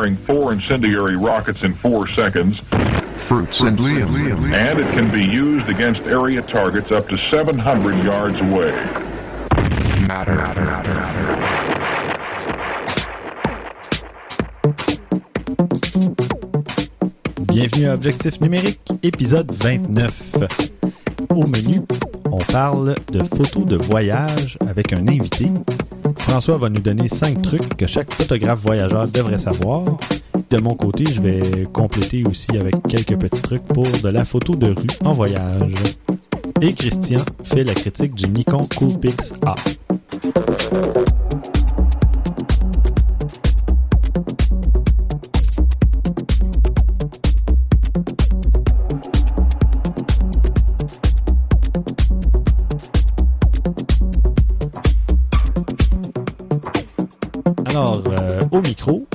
capable of firing four incendiary rockets in four seconds. Fruits and Liam. And it can be used against area targets up to 700 yards away. Matter. Bienvenue à Objectif numérique, épisode 29. Au menu, on parle de photos de voyage avec un invité. François va nous donner cinq trucs que chaque photographe voyageur devrait savoir. De mon côté, je vais compléter aussi avec quelques petits trucs pour de la photo de rue en voyage. Et Christian fait la critique du Nikon Coolpix A.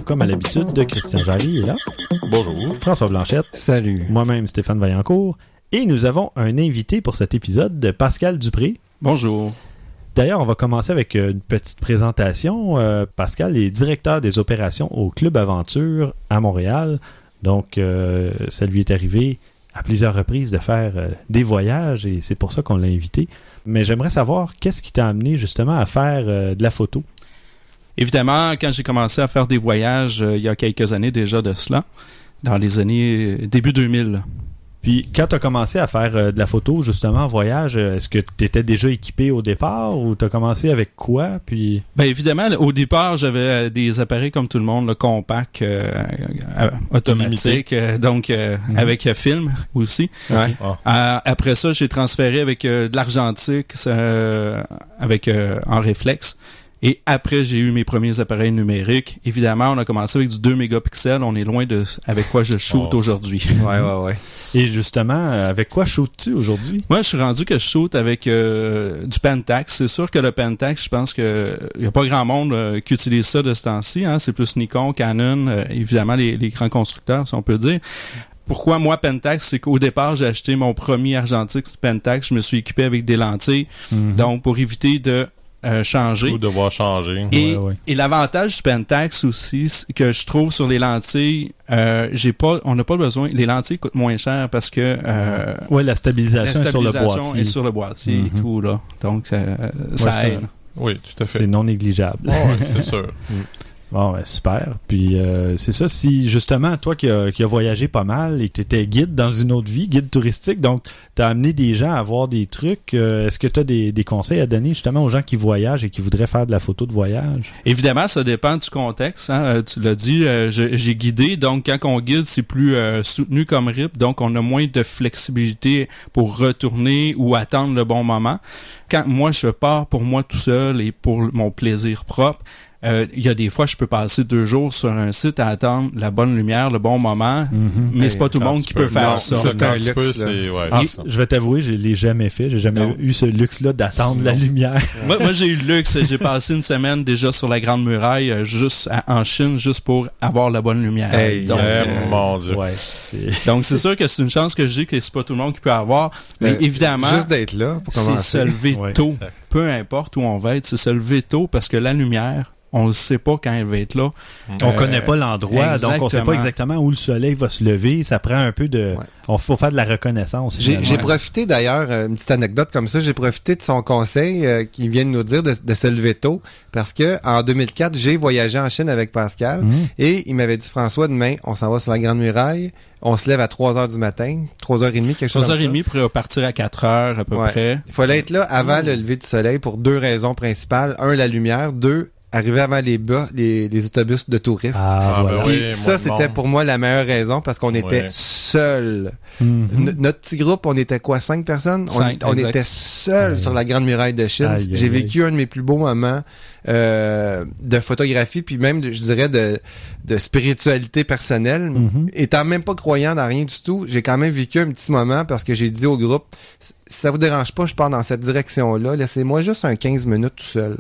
comme à l'habitude, de Christian Jarry est là. Bonjour. François Blanchette. Salut. Moi-même, Stéphane Vaillancourt. Et nous avons un invité pour cet épisode, de Pascal Dupré. Bonjour. D'ailleurs, on va commencer avec une petite présentation. Euh, Pascal est directeur des opérations au Club Aventure à Montréal. Donc, euh, ça lui est arrivé à plusieurs reprises de faire euh, des voyages et c'est pour ça qu'on l'a invité. Mais j'aimerais savoir qu'est-ce qui t'a amené justement à faire euh, de la photo? Évidemment, quand j'ai commencé à faire des voyages euh, il y a quelques années déjà de cela, dans les années euh, début 2000. Puis quand tu as commencé à faire euh, de la photo justement en voyage, est-ce que tu étais déjà équipé au départ ou tu as commencé avec quoi? Puis Ben évidemment, au départ, j'avais des appareils comme tout le monde, le compact, automatique, euh, donc avec euh, film aussi. Ah. Euh, après ça, j'ai transféré avec euh, de l'argentique euh, avec euh, en réflexe. Et après, j'ai eu mes premiers appareils numériques. Évidemment, on a commencé avec du 2 mégapixels. On est loin de avec quoi je shoot Oh. aujourd'hui. Ouais, ouais, ouais. et justement avec quoi shootes-tu aujourd'hui? Moi, je suis rendu que je shoot avec euh, du Pentax. C'est sûr que le Pentax, je pense que il y a pas grand monde euh, qui utilise ça de ce temps-ci. Hein. C'est plus Nikon, Canon, euh, évidemment les, les grands constructeurs, si on peut dire. Pourquoi moi Pentax, c'est qu'au départ j'ai acheté mon premier argentique Pentax, je me suis équipé avec des lentilles, Mhm. donc pour éviter de euh, changer. Ou devoir changer. Et, Ouais, ouais. et l'avantage du Pentax aussi, c'est que je trouve sur les lentilles, euh, j'ai pas, on n'a pas besoin, les lentilles coûtent moins cher parce que euh, Ouais, la stabilisation, la est sur le stabilisation boîtier. est sur le boîtier Mhm. et tout là. Donc ça, ça c'est aide. Oui, tout à fait. C'est non négligeable. Ouais, c'est sûr. Bon, ben, super. Puis euh, c'est ça, si justement, toi qui as voyagé pas mal et que tu étais guide dans une autre vie, guide touristique, donc tu as amené des gens à voir des trucs, euh, est-ce que tu as des, conseils à donner justement aux gens qui voyagent et qui voudraient faire de la photo de voyage? Évidemment, ça dépend du contexte. hein. Euh, tu l'as dit, euh, j'ai guidé. Donc, quand on guide, c'est plus soutenu comme RIP. Donc, on a moins de flexibilité pour retourner ou attendre le bon moment. Quand moi, je pars pour moi tout seul et pour mon plaisir propre, euh, il y a des fois, je peux passer deux jours sur un site à attendre la bonne lumière, le bon moment. Mais c'est pas tout le monde qui peux. peut faire Non, ça. ça, c'est un luxe, peux, là. c'est- ouais, Ah, c'est je vais t'avouer, je l'ai jamais fait. J'ai jamais Non. eu ce luxe-là d'attendre la lumière. moi, moi, j'ai eu le luxe. J'ai passé une semaine déjà sur la Grande Muraille, euh, juste à- en Chine, juste pour avoir la bonne lumière. Hey, Donc, euh, mon Dieu. ouais, c'est... Donc c'est sûr que c'est une chance que j'ai que c'est pas tout le monde qui peut avoir. Mais Euh, évidemment, Juste d'être là pour c'est commencer. se lever Ouais, tôt. exact. Peu importe où on va être, c'est se lever tôt parce que la lumière, on ne sait pas quand elle va être là. On Euh, connaît pas l'endroit, donc on sait pas exactement. où le soleil va se lever. Ça prend un peu de... Ouais. On faut faire de la reconnaissance. J'ai profité d'ailleurs, euh, une petite anecdote comme ça, j'ai profité de son conseil euh, qui vient de nous dire de, de se lever tôt parce que en 2004, j'ai voyagé en Chine avec Pascal Mhm. et il m'avait dit François, demain, on s'en va sur la Grande Muraille, on se lève à 3 heures du matin, 3h30, quelque chose comme ça. 3h30 pour partir à 4h à peu Ouais. près. Il fallait être là avant le lever du soleil pour deux raisons principales. Un, la lumière. Deux, arriver avant les bas, les, les autobus de touristes. Ah, Ah, voilà. ben oui, ça, moi, c'était bon. pour moi la meilleure raison parce qu'on était Ouais. seuls. Mhm. Notre petit groupe, on était quoi, cinq personnes? On, Cinq, on exact. était seuls Aïe. sur la Grande Muraille de Chine. Aïe, aïe, J'ai vécu un de mes plus beaux moments euh, de photographie, puis même, de- je dirais, de, de spiritualité personnelle. Mhm. Étant même pas croyant dans rien du tout, j'ai quand même vécu un petit moment parce que j'ai dit au groupe, si ça vous dérange pas, je pars dans cette direction-là, laissez-moi juste un 15 minutes tout seul.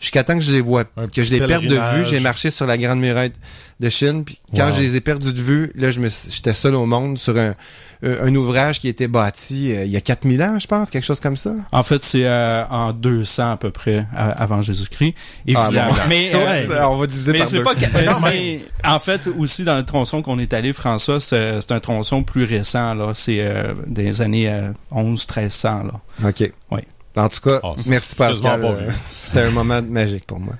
Jusqu'à temps que je les vois, Un que je les perde de vue, j'ai marché sur la Grande Muraille de Chine. Puis quand Wow. je les ai perdus de vue, là, je me suis- j'étais seul au monde sur un, un, un ouvrage qui a été bâti euh, il y a 4000 ans, je pense, quelque chose comme ça. En fait, c'est euh, en 200 à peu près avant Jésus-Christ. Ah, bon. mais, euh, on va diviser mais par c'est deux. pas que- mais en fait aussi dans le tronçon qu'on est allé François c'est c'est un tronçon plus récent là c'est euh, des années euh, 11 1300 là OK. Oui. En tout cas, c'est merci Pascal. euh. C'était un moment magique pour moi.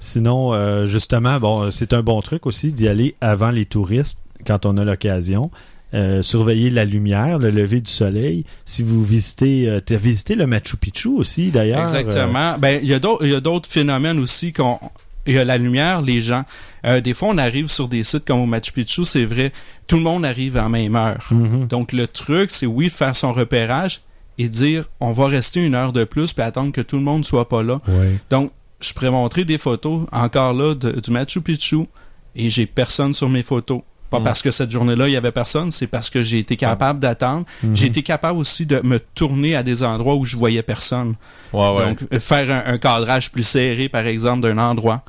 Sinon, euh, justement, bon, c'est un bon truc aussi d'y aller avant les touristes quand on a l'occasion. Euh, surveiller la lumière, le lever du soleil. Si vous visitez, euh, visité le Machu Picchu aussi d'ailleurs. exactement ben il y a d'autres il y a d'autres phénomènes aussi qu'on il y a la lumière, les gens. Euh, des fois, on arrive sur des sites comme au Machu Picchu, c'est vrai, tout le monde arrive en même heure. Mhm. Donc, le truc, c'est oui, faire son repérage et dire, on va rester une heure de plus puis attendre que tout le monde soit pas là. Donc, je pourrais montrer des photos, encore là, de- du Machu Picchu, et j'ai personne sur mes photos. Pas Mm. parce que cette journée-là, il y avait personne, c'est parce que j'ai été capable d'attendre. Mhm. J'ai été capable aussi de me tourner à des endroits où je voyais personne. Ouais, ouais. Donc, euh, faire un, un cadrage plus serré, par exemple, d'un endroit.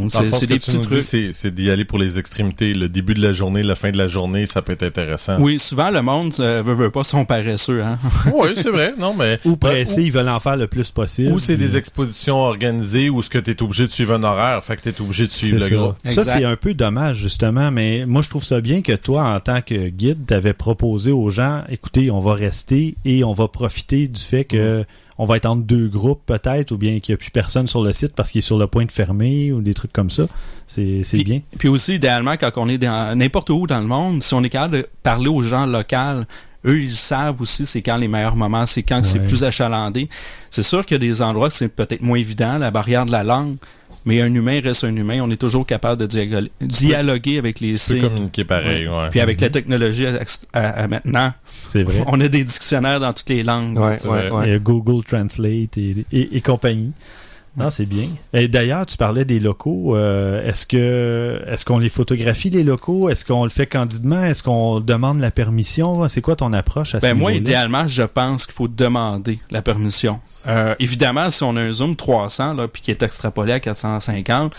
Donc, c'est ce que des tu petits trucs. c'est, d'y aller pour les extrémités. Le début de la journée, la fin de la journée, ça peut être intéressant. Oui, souvent, le monde euh, veut, veut pas, sont paresseux. Hein? oui, c'est vrai. Non, mais. Ou pressés, ils veulent en faire le plus possible. Ou c'est puis- des expositions organisées où ce que tu es obligé de suivre un horaire, fait que tu es obligé de suivre le groupe. Ça, c'est un peu dommage, justement, mais moi, je trouve ça bien que toi, en tant que guide, t'avais proposé aux gens, écoutez, on va rester et on va profiter du fait que on va être entre deux groupes, peut-être, ou bien qu'il n'y a plus personne sur le site parce qu'il est sur le point de fermer, ou des trucs comme ça. C'est bien. Puis aussi, idéalement, quand on est dans n'importe où dans le monde, si on est capable de parler aux gens locaux, eux, ils savent aussi c'est quand les meilleurs moments, c'est quand c'est plus achalandé. C'est sûr qu'il y a des endroits que c'est peut-être moins évident, la barrière de la langue, mais un humain reste un humain. On est toujours capable de dialoguer, dialoguer avec les Tu peux signes. communiquer pareil, ouais. Puis avec la technologie à, à- à maintenant, C'est vrai. on a des dictionnaires dans toutes les langues. Ouais, ouais, ouais. Et Google Translate et, et, et compagnie. Non, c'est bien. Et d'ailleurs, tu parlais des locaux. euh, est-ce que est-ce qu'on les photographie les locaux? Est-ce qu'on le fait candidement? Est-ce qu'on demande la permission? C'est quoi ton approche à ce Ben moi, niveau-là? idéalement, je pense qu'il faut demander la permission. Euh, évidemment, si on a un zoom 300 là, puis qui est extrapolé à 450,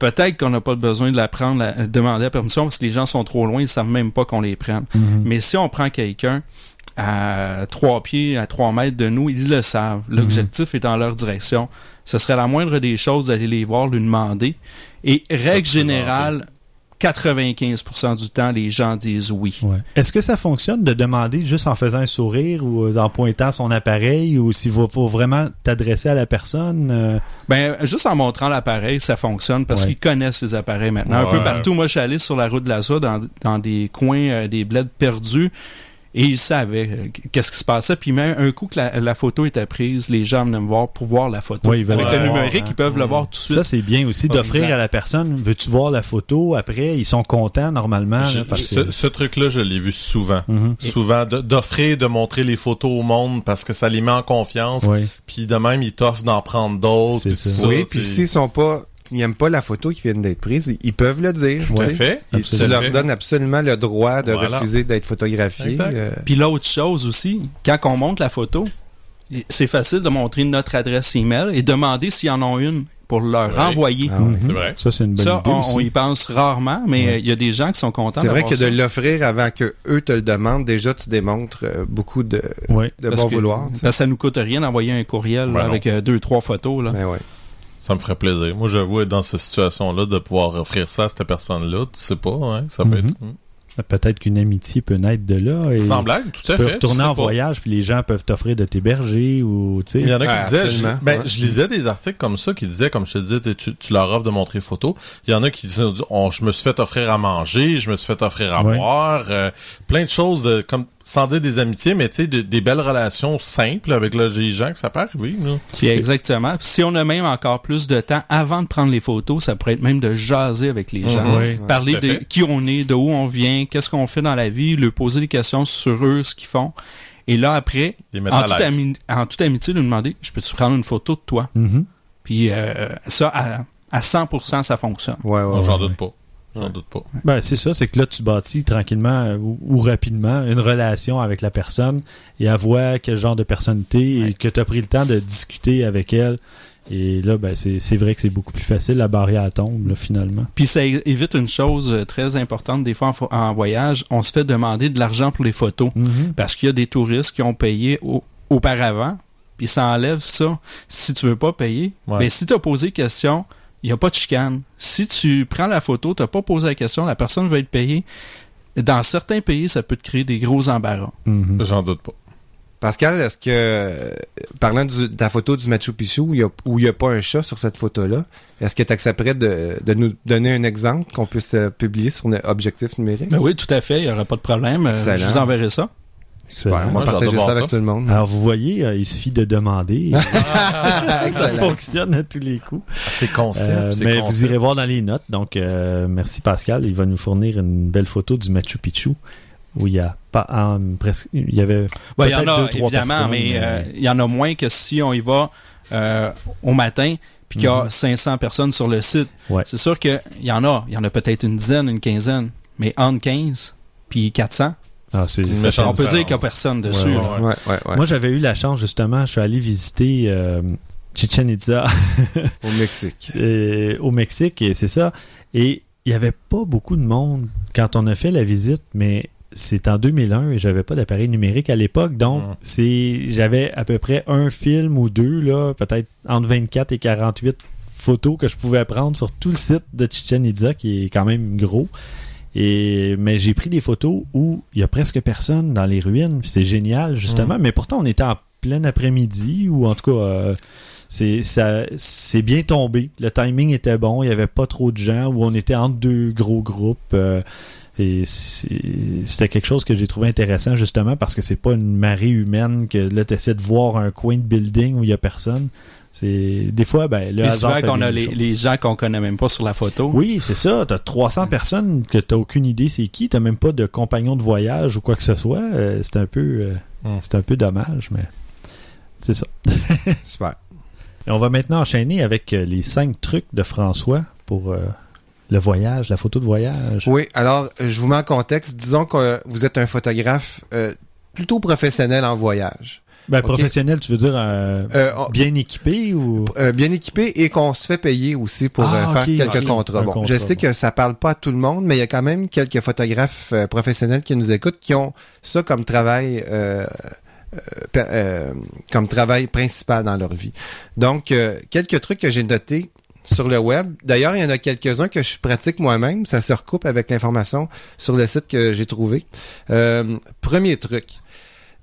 peut-être qu'on n'a pas besoin de la prendre, la, demander la permission parce que les gens sont trop loin, ils savent même pas qu'on les prenne. Mhm. Mais si on prend quelqu'un à trois pieds, à trois mètres de nous, ils le savent. L'objectif est en leur direction. Ce serait la moindre des choses d'aller les voir, lui demander. Et règle générale, 95% du temps, les gens disent oui. Ouais. Est-ce que ça fonctionne de demander juste en faisant un sourire ou euh, en pointant son appareil ou s'il faut, faut vraiment t'adresser à la personne euh, Ben, juste en montrant l'appareil, ça fonctionne parce Ouais. qu'ils connaissent les appareils maintenant. Un peu partout, moi, je suis allé sur la route de la soie dans, dans des coins, euh, des bleds perdus. Et ils savaient euh, qu'est-ce qui se passait. Puis même un coup que la, la photo était prise, les gens venaient me voir pour voir la photo. Ouais, ils veulent Avec le voir, numérique, hein. ils peuvent le voir tout de suite. Ça, c'est bien aussi d'offrir à la personne. Veux-tu voir la photo après? Ils sont contents normalement. Je- là, parce ce, que- ce truc-là, je l'ai vu souvent. Mhm. Souvent, d'offrir, de montrer les photos au monde parce que ça les met en confiance. Puis de même, ils t'offrent d'en prendre d'autres. Oui, puis s'ils sont pas, ils aiment pas la photo qui vient d'être prise, ils- peuvent le dire. Tout à fait. Et tu leur donnes absolument le droit de Voilà. refuser d'être photographié. Euh, Puis l'autre chose aussi, quand on monte la photo, c'est facile de montrer notre adresse email et demander s'ils en ont une pour leur Ouais. renvoyer. Ah ouais. Vrai. Ça, c'est une bonne Ça, idée on, aussi. on y pense rarement, mais il y a des gens qui sont contents C'est vrai que de ça. l'offrir avant que eux te le demandent, déjà tu démontres euh, beaucoup de, Ouais. de bon que- vouloir. que ça nous coûte rien d'envoyer un courriel Ben là, avec euh, deux, trois photos. Là. Ben ouais. Ça me ferait plaisir. Moi, j'avoue être dans cette situation-là de pouvoir offrir ça à cette personne-là. Tu sais pas, hein? Ça peut Mhm. être. Peut-être qu'une amitié peut naître de là. Et Sans blague, tout tu à peux fait. retourner en pas. voyage, puis les gens peuvent t'offrir de t'héberger ou tu sais. Il y en a qui disaient, je, ben, Ouais. je lisais des articles comme ça qui disaient, comme je te disais, tu, leur offres de montrer photos. Il y en a qui disaient, on, je me suis fait offrir à manger, je me suis fait offrir à Ouais. boire, euh, plein de choses, euh, comme sans dire des amitiés, mais tu sais, de- des belles relations simples avec les gens que ça peut arriver. Là. Puis exactement. Puis si on a même encore plus de temps avant de prendre les photos, ça pourrait être même de jaser avec les gens. Mhm. Ouais. Parler de fait. qui on est, de où on vient, qu'est-ce qu'on fait dans la vie, leur poser des questions sur eux, ce qu'ils font. Et là, après, en toute, l'aise. ami- en toute amitié, lui demander, je peux-tu prendre une photo de toi? Mhm. Puis euh, ça, à, à 100%, ça fonctionne. Ouais, ouais, Non, ouais. J'en ouais. doute pas. J'en doute pas. Ben, c'est ça, c'est que là, tu bâtis tranquillement euh, ou, ou rapidement une relation avec la personne et elle voit quel genre de personnalité et que tu as pris le temps de discuter avec elle Et là, ben, c'est c'est vrai que c'est beaucoup plus facile. La barrière tombe, là, finalement. Puis ça évite une chose euh, très importante des fois en, voyage, on se fait demander de l'argent pour les photos parce qu'il y a des touristes qui ont payé au- auparavant, puis ça enlève ça. Si tu veux pas payer, Ouais. mais si tu as posé question, il y a pas de chicane. Si tu prends la photo, tu pas posé la question, la personne va être payée. Dans certains pays, ça peut te créer des gros embarras. Mhm. J'en doute pas. Pascal, est-ce que, parlant du- de ta photo du Machu Picchu, où il n'y a, pas un chat sur cette photo-là, est-ce que tu accepterais de, de nous donner un exemple qu'on puisse euh, publier sur notre objectif numérique? Ben oui, tout à fait, il y aura pas de problème. Euh, Excellent. je vous enverrai ça. On va Moi, partager ça ça. avec tout le monde. Alors, vous voyez, euh, il suffit de demander. ça fonctionne à tous les coups. C'est concept. Euh, mais concept. vous irez voir dans les notes. Donc, euh, merci Pascal. Il va nous fournir une belle photo du Machu Picchu où il y a pas en, presque il y avait Ben, il y en peut-être a, deux, trois évidemment, personnes, mais mais- euh, il y en a moins que si on y va euh, au matin puis qu'il y a Mhm. 500 personnes sur le site. Ouais. C'est sûr qu'il y en a. Il y en a peut-être une dizaine, une quinzaine. Mais entre 15 puis 400, Ah, c'est- on peut dire qu'il n'y a personne dessus. Ouais, là. ouais. Ouais, ouais, ouais. Moi, j'avais eu la chance, justement, je suis allé visiter euh, Chichen Itza Au Mexique. au Mexique, et c'est ça. Et il y avait pas beaucoup de monde quand on a fait la visite, mais c'est en 2001 et j'avais pas d'appareil numérique à l'époque, donc Mm. c'est j'avais à peu près un film ou deux, là, peut-être entre 24 et 48 photos que je pouvais prendre sur tout le site de Chichen Itza, qui est quand même gros. Et, mais j'ai pris des photos où il y a presque personne dans les ruines. C'est génial, justement. Mais pourtant, on était en plein après-midi, ou en tout cas, euh, c'est ça c'est bien tombé. Le timing était bon. Il y avait pas trop de gens, où on était entre deux gros groupes. euh, et c'était quelque chose que j'ai trouvé intéressant, justement, parce que c'est pas une marée humaine que là, tu essaies de voir un coin de building où il y a personne. C'est des fois, ben, le hasard souvent qu'on a les les, gens qu'on connaît même pas sur la photo. Oui, c'est ça. T'as 300 personnes que t'as aucune idée c'est qui. T'as même pas de compagnon de voyage ou quoi que ce soit. Euh, c'est un peu, euh, Hmm. c'est un peu dommage, mais c'est ça. Super. Et on va maintenant enchaîner avec euh, les cinq trucs de François pour euh, le voyage, la photo de voyage. Oui, alors, je vous mets en contexte. Disons que vous êtes un photographe euh, plutôt professionnel en voyage. Ben, professionnel, tu veux dire euh, Euh, on- bien équipé ou? Euh, bien équipé et qu'on se fait payer aussi pour Ah, faire quelques contrats. Bon, contrat, je sais bon. que ça parle pas à tout le monde, mais il y a quand même quelques photographes professionnels qui nous écoutent qui ont ça comme travail comme travail principal dans leur vie. Donc, quelques trucs que j'ai notés sur le web. D'ailleurs, il y en a quelques-uns que je pratique moi-même. Ça se recoupe avec l'information sur le site que j'ai trouvé. Euh, premier truc.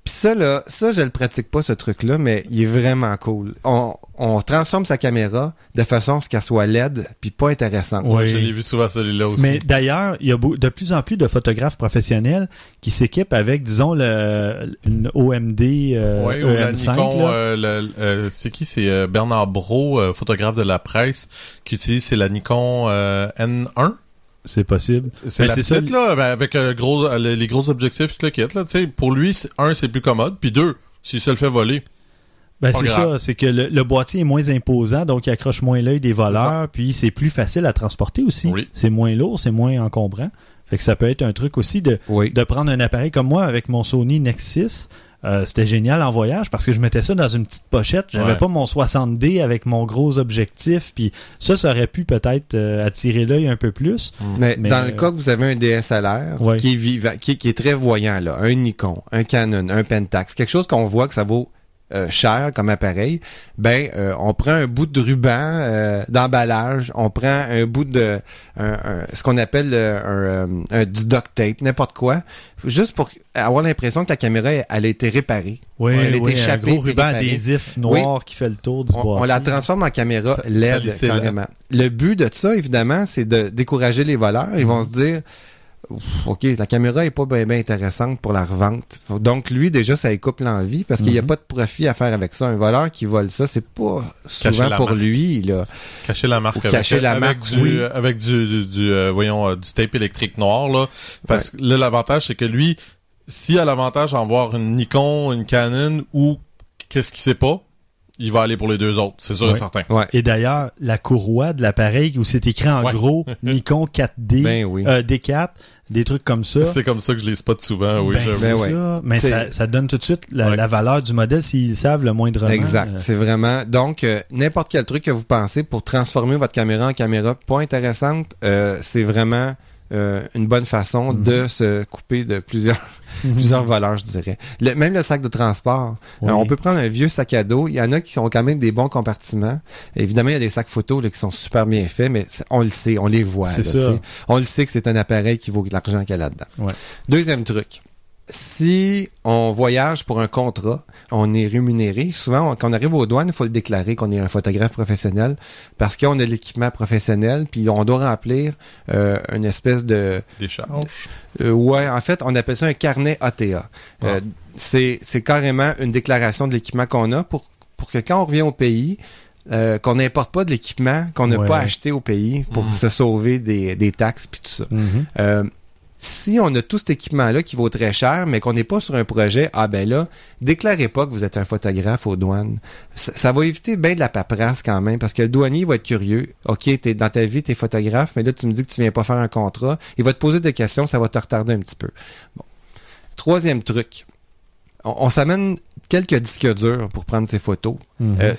Puis ça, là, ça, je le pratique pas, ce truc-là, mais il est vraiment cool. On, on transforme sa caméra de façon à ce qu'elle soit laide puis pas intéressante. Ouais. Je l'ai vu souvent celui-là aussi. Mais d'ailleurs, il y a de plus en plus de photographes professionnels qui s'équipent avec, disons, le, une OMD euh, Ouais, ou la EM5. Nikon, là. euh, euh, c'est qui? C'est euh, Bernard Brault, euh, photographe de la presse, qui utilise, c'est la Nikon euh, N1. C'est possible. C'est Ben, la c'est petite, ça, là, ben, avec euh, gros, euh, les, les gros objectifs, le kit, là, tu sais. Pour lui, un, c'est plus commode, puis deux, s'il se le fait voler. Ben, c'est ça, c'est que le, le boîtier est moins imposant, donc il accroche moins l'œil des voleurs, puis c'est plus facile à transporter aussi. Oui. C'est moins lourd, c'est moins encombrant. Fait que ça peut être un truc aussi de, Oui. de prendre un appareil comme moi avec mon Sony Nexus. Euh, c'était génial en voyage parce que je mettais ça dans une petite pochette. J'avais Ouais. pas mon 60D avec mon gros objectif. Puis ça, ça aurait pu peut-être euh, attirer l'œil un peu plus. Mais, Mais, dans le euh, cas que vous avez un DSLR Ouais. qui est vivant, qui, qui est très voyant, là, un Nikon, un Canon, un Pentax, quelque chose qu'on voit que ça vaut euh, cher comme appareil, ben euh, on prend un bout de ruban euh, d'emballage, on prend un bout de un- un- ce qu'on appelle euh, un, euh, un- du duct tape, n'importe quoi, juste pour avoir l'impression que la caméra elle, a été réparée. Oui, elle a été oui, un échappée gros ruban réparée. adhésif noir qui fait le tour du On, boîtier. on la transforme en caméra LED carrément. Le but de ça, évidemment, c'est de décourager les voleurs. Ils vont se dire, OK, la caméra est pas bien intéressante pour la revente. Donc, lui, déjà, ça coupe l'envie parce qu'il n'y a Mhm. pas de profit à faire avec ça. Un voleur qui vole ça, c'est pas souvent pour marque. lui. Là. Cacher la marque Ou avec, cacher la avec marque, du, oui. avec du, du, du, euh, voyons, euh, du tape électrique noir, là. Parce que là, l'avantage, c'est que lui, s'il a l'avantage d'en voir une Nikon, une Canon ou qu'est-ce qu'il sait pas, il va aller pour les deux autres, c'est sûr Ouais. et certain. Ouais. Et d'ailleurs, la courroie de l'appareil où c'est écrit en Ouais. gros Nikon 4D, Ben oui. euh, D4, des trucs comme ça. C'est comme ça que je les spot souvent, oui. Ben, c'est Ben ouais. ça. Mais C'est- ça, ça donne tout de suite la, Ouais. la valeur du modèle s'ils savent le moindrement. Exact. Euh, C'est vraiment. Donc, euh, n'importe quel truc que vous pensez pour transformer votre caméra en caméra pas intéressante, euh, c'est vraiment euh, une bonne façon Mhm. de se couper de plusieurs plusieurs voleurs, je dirais. Le- même le sac de transport. Oui. Euh, on peut prendre un vieux sac à dos. Il y en a qui ont quand même des bons compartiments. Évidemment, il y a des sacs photos qui sont super bien faits, mais on le sait, on les voit. C'est là. On le sait que c'est un appareil qui vaut de l'argent qu'il y a là-dedans. Ouais. Deuxième truc. Si on voyage pour un contrat, on est rémunéré. Souvent, on- quand on arrive aux douanes, il faut le déclarer qu'on est un photographe professionnel parce qu'on a l'équipement professionnel, puis on doit remplir euh, une espèce de... Des charges. euh, ouais, en fait, on appelle ça un carnet ATA. Euh, c'est c'est carrément une déclaration de l'équipement qu'on a pour, pour que quand on revient au pays, euh, qu'on n'importe pas de l'équipement qu'on n'a Ouais. pas acheté au pays pour Mhm. se sauver des, des taxes puis tout ça. mhm. Euh, si on a tout cet équipement-là qui vaut très cher, mais qu'on n'est pas sur un projet, ah ben là, déclarez pas que vous êtes un photographe aux douanes. Ça, ça va éviter bien de la paperasse quand même, parce que le douanier va être curieux. OK, t'es, dans ta vie, tu es photographe, mais là, tu me dis que tu viens pas faire un contrat. Il va te poser des questions, ça va te retarder un petit peu. Bon. Troisième truc. On, on s'amène quelques disques durs pour prendre ces photos. Mhm. Euh,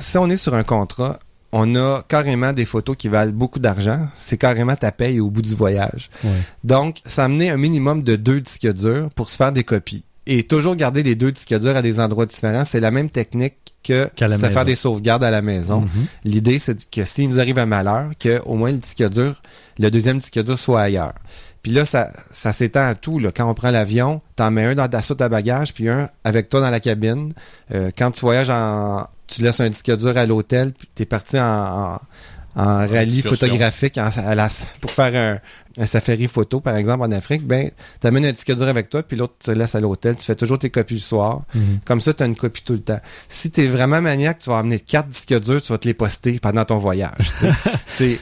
si on est sur un contrat, on a carrément des photos qui valent beaucoup d'argent. C'est carrément ta paye au bout du voyage. Ouais. Donc, ça amenait un minimum de deux disques durs pour se faire des copies. Et toujours garder les deux disques durs à des endroits différents, c'est la même technique que la se faire des sauvegardes à la maison. Mhm. L'idée, c'est que s'il nous arrive un malheur, que au moins le disque dur, le deuxième disque dur soit ailleurs. Puis là, ça, ça s'étend à tout. Là. Quand on prend l'avion, t'en mets un dans ta soute à bagages, puis un avec toi dans la cabine. Euh, quand tu voyages en... Tu laisses un disque dur à l'hôtel, puis t'es parti en, en, en rallye photographique en- à la- pour faire un, un safari photo, par exemple, en Afrique. Ben, t'amènes un disque dur avec toi, puis l'autre, tu laisses à l'hôtel. Tu fais toujours tes copies le soir. Mhm. Comme ça, tu as une copie tout le temps. Si tu es vraiment maniaque, tu vas amener quatre disques durs, tu vas te les poster pendant ton voyage. tu c'est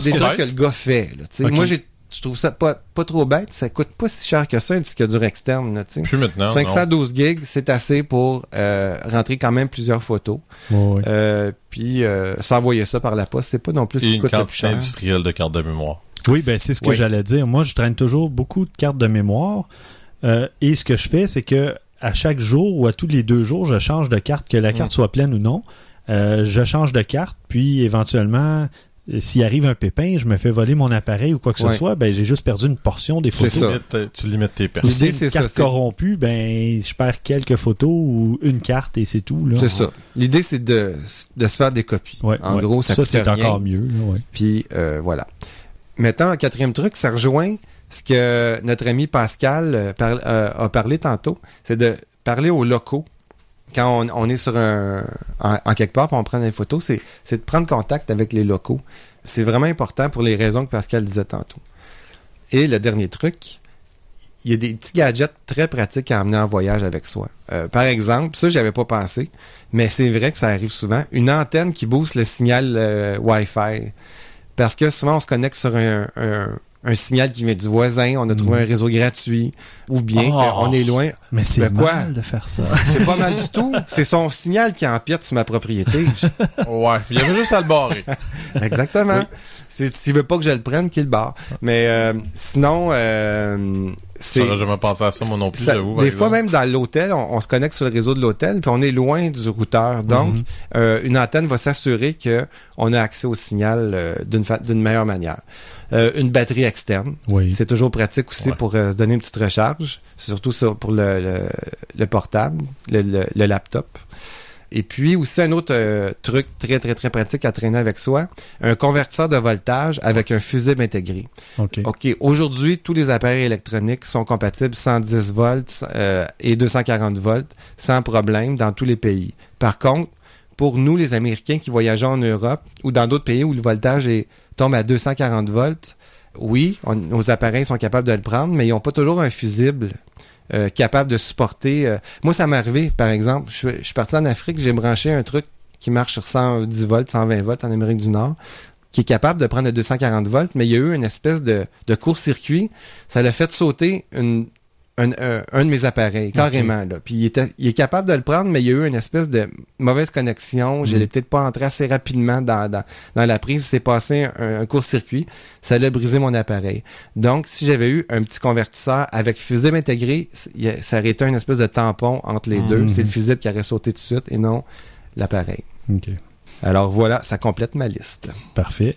des trucs que le gars fait. Là, tu. Moi, j'ai je trouve ça pas, pas trop bête? Ça coûte pas si cher que ça, un disque dur externe. Là, tu. Plus maintenant. non. 512 gigs, c'est assez pour euh, rentrer quand même plusieurs photos. Euh, puis euh, s'envoyer ça par la poste, c'est pas non plus ce qui une coûte le plus cher. industrielle de cartes de mémoire. Oui, ben c'est ce que Oui. j'allais dire. Moi, je traîne toujours beaucoup de cartes de mémoire. Euh, et ce que je fais, c'est que à chaque jour ou à tous les deux jours, je change de carte, que la carte soit pleine ou non. Euh, je change de carte, puis éventuellement, s'il arrive un pépin, je me fais voler mon appareil ou quoi que Ouais. ce soit, ben j'ai juste perdu une portion des C'est photos. ça. Tu limites, tu limites tes pertes. Si c'est une ça, carte corrompue, ben je perds quelques photos ou une carte et c'est tout. là. C'est ça. L'idée, c'est de, de se faire des copies. Ouais, en ouais. gros, ça, ça coûte c'est encore mieux. là, ouais. Puis euh, voilà. Maintenant, un quatrième truc, ça rejoint ce que notre ami Pascal euh, par- euh, a parlé tantôt, c'est de parler aux locaux. Quand on, est sur un en, quelque part, puis on prend des photos, c'est de prendre contact avec les locaux. C'est vraiment important pour les raisons que Pascal disait tantôt. Et le dernier truc, il y a des petits gadgets très pratiques à emmener en voyage avec soi. Euh, par exemple, ça, j'avais pas pensé, mais c'est vrai que ça arrive souvent, une antenne qui booste le signal euh, Wi-Fi. Parce que souvent, on se connecte sur un- un signal qui vient du voisin, on a trouvé Mhm. un réseau gratuit, ou bien Oh. qu'on est loin. Mais c'est Ben quoi? mal de faire ça. C'est pas mal du tout. C'est son signal qui empiète sur ma propriété. Ouais. Il y avait juste à le barrer. Exactement. C'est S'il veut pas que je le prenne, qu'il le barre. Mais euh, sinon, euh, c'est... J'aurais jamais pensé à ça, moi non plus, Ça- j'avoue. par des fois, même dans l'hôtel, on, on se connecte sur le réseau de l'hôtel, puis on est loin du routeur. Donc, Mhm. euh, une antenne va s'assurer que on a accès au signal euh, d'une fa- d'une meilleure manière. Euh, une batterie externe, Oui. c'est toujours pratique aussi Ouais. pour euh, se donner une petite recharge, surtout pour le, le, le portable, le, laptop. Et puis aussi un autre euh, truc très très très pratique à traîner avec soi, un convertisseur de voltage avec un fusible intégré. OK. OK, aujourd'hui, tous les appareils électroniques sont compatibles 110 volts et 240 volts sans problème dans tous les pays. Par contre, pour nous, les Américains qui voyageons en Europe ou dans d'autres pays où le voltage est, tombe à 240 volts, oui, on- nos appareils sont capables de le prendre, mais ils n'ont pas toujours un fusible euh, capable de supporter. euh, Moi, ça m'est arrivé, par exemple, je, je suis parti en Afrique, j'ai branché un truc qui marche sur 110 volts, 120 volts en Amérique du Nord qui est capable de prendre le 240 volts, mais il y a eu une espèce de, de court-circuit. Ça l'a fait sauter une- un, un, un de mes appareils, carrément. Là. Puis il, était, il est capable de le prendre, mais il y a eu une espèce de mauvaise connexion. Je Mhm. l'ai peut-être pas entré assez rapidement dans, dans, dans la prise. Il s'est passé un, un court-circuit. Ça l'a brisé mon appareil. Donc, si j'avais eu un petit convertisseur avec fusible intégré, ça aurait été une espèce de tampon entre les Mhm. deux. C'est le fusible qui aurait sauté tout de suite et non l'appareil. Alors voilà, ça complète ma liste. Parfait.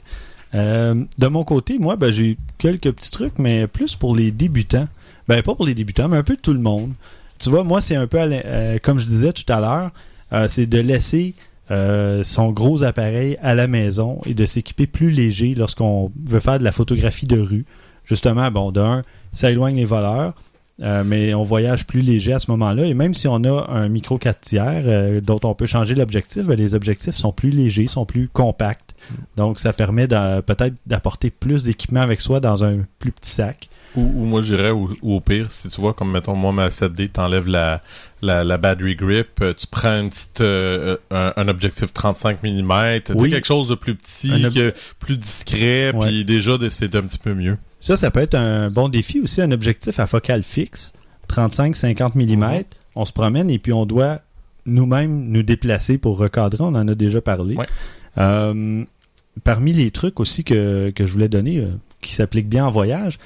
Euh, de mon côté, moi, ben, j'ai quelques petits trucs, mais plus pour les débutants. Ben, pas pour les débutants, mais un peu tout le monde. Tu vois, moi, c'est un peu, euh, comme je disais tout à l'heure, euh, c'est de laisser euh, son gros appareil à la maison et de s'équiper plus léger lorsqu'on veut faire de la photographie de rue. Justement, bon, d'un, ça éloigne les voleurs, euh, mais on voyage plus léger à ce moment-là. Et même si on a un micro 4 tiers euh, dont on peut changer l'objectif, ben, les objectifs sont plus légers, sont plus compacts. Donc, ça permet peut-être d'apporter plus d'équipement avec soi dans un plus petit sac. Ou, ou moi, je dirais, ou, au pire, si tu vois, comme mettons, moi, ma 7D, t'enlèves la, la, la battery grip, euh, tu prends une petite, euh, un, un objectif 35 mm, tu Oui. quelque chose de plus petit, Un ob- que- plus discret, puis déjà, c'est un petit peu mieux. Ça, ça peut être un bon défi aussi, un objectif à focale fixe, 35-50 mm. On se promène et puis on doit nous-mêmes nous déplacer pour recadrer. On en a déjà parlé. Ouais. Euh, parmi les trucs aussi que, que je voulais donner, euh, qui s'appliquent bien en voyage,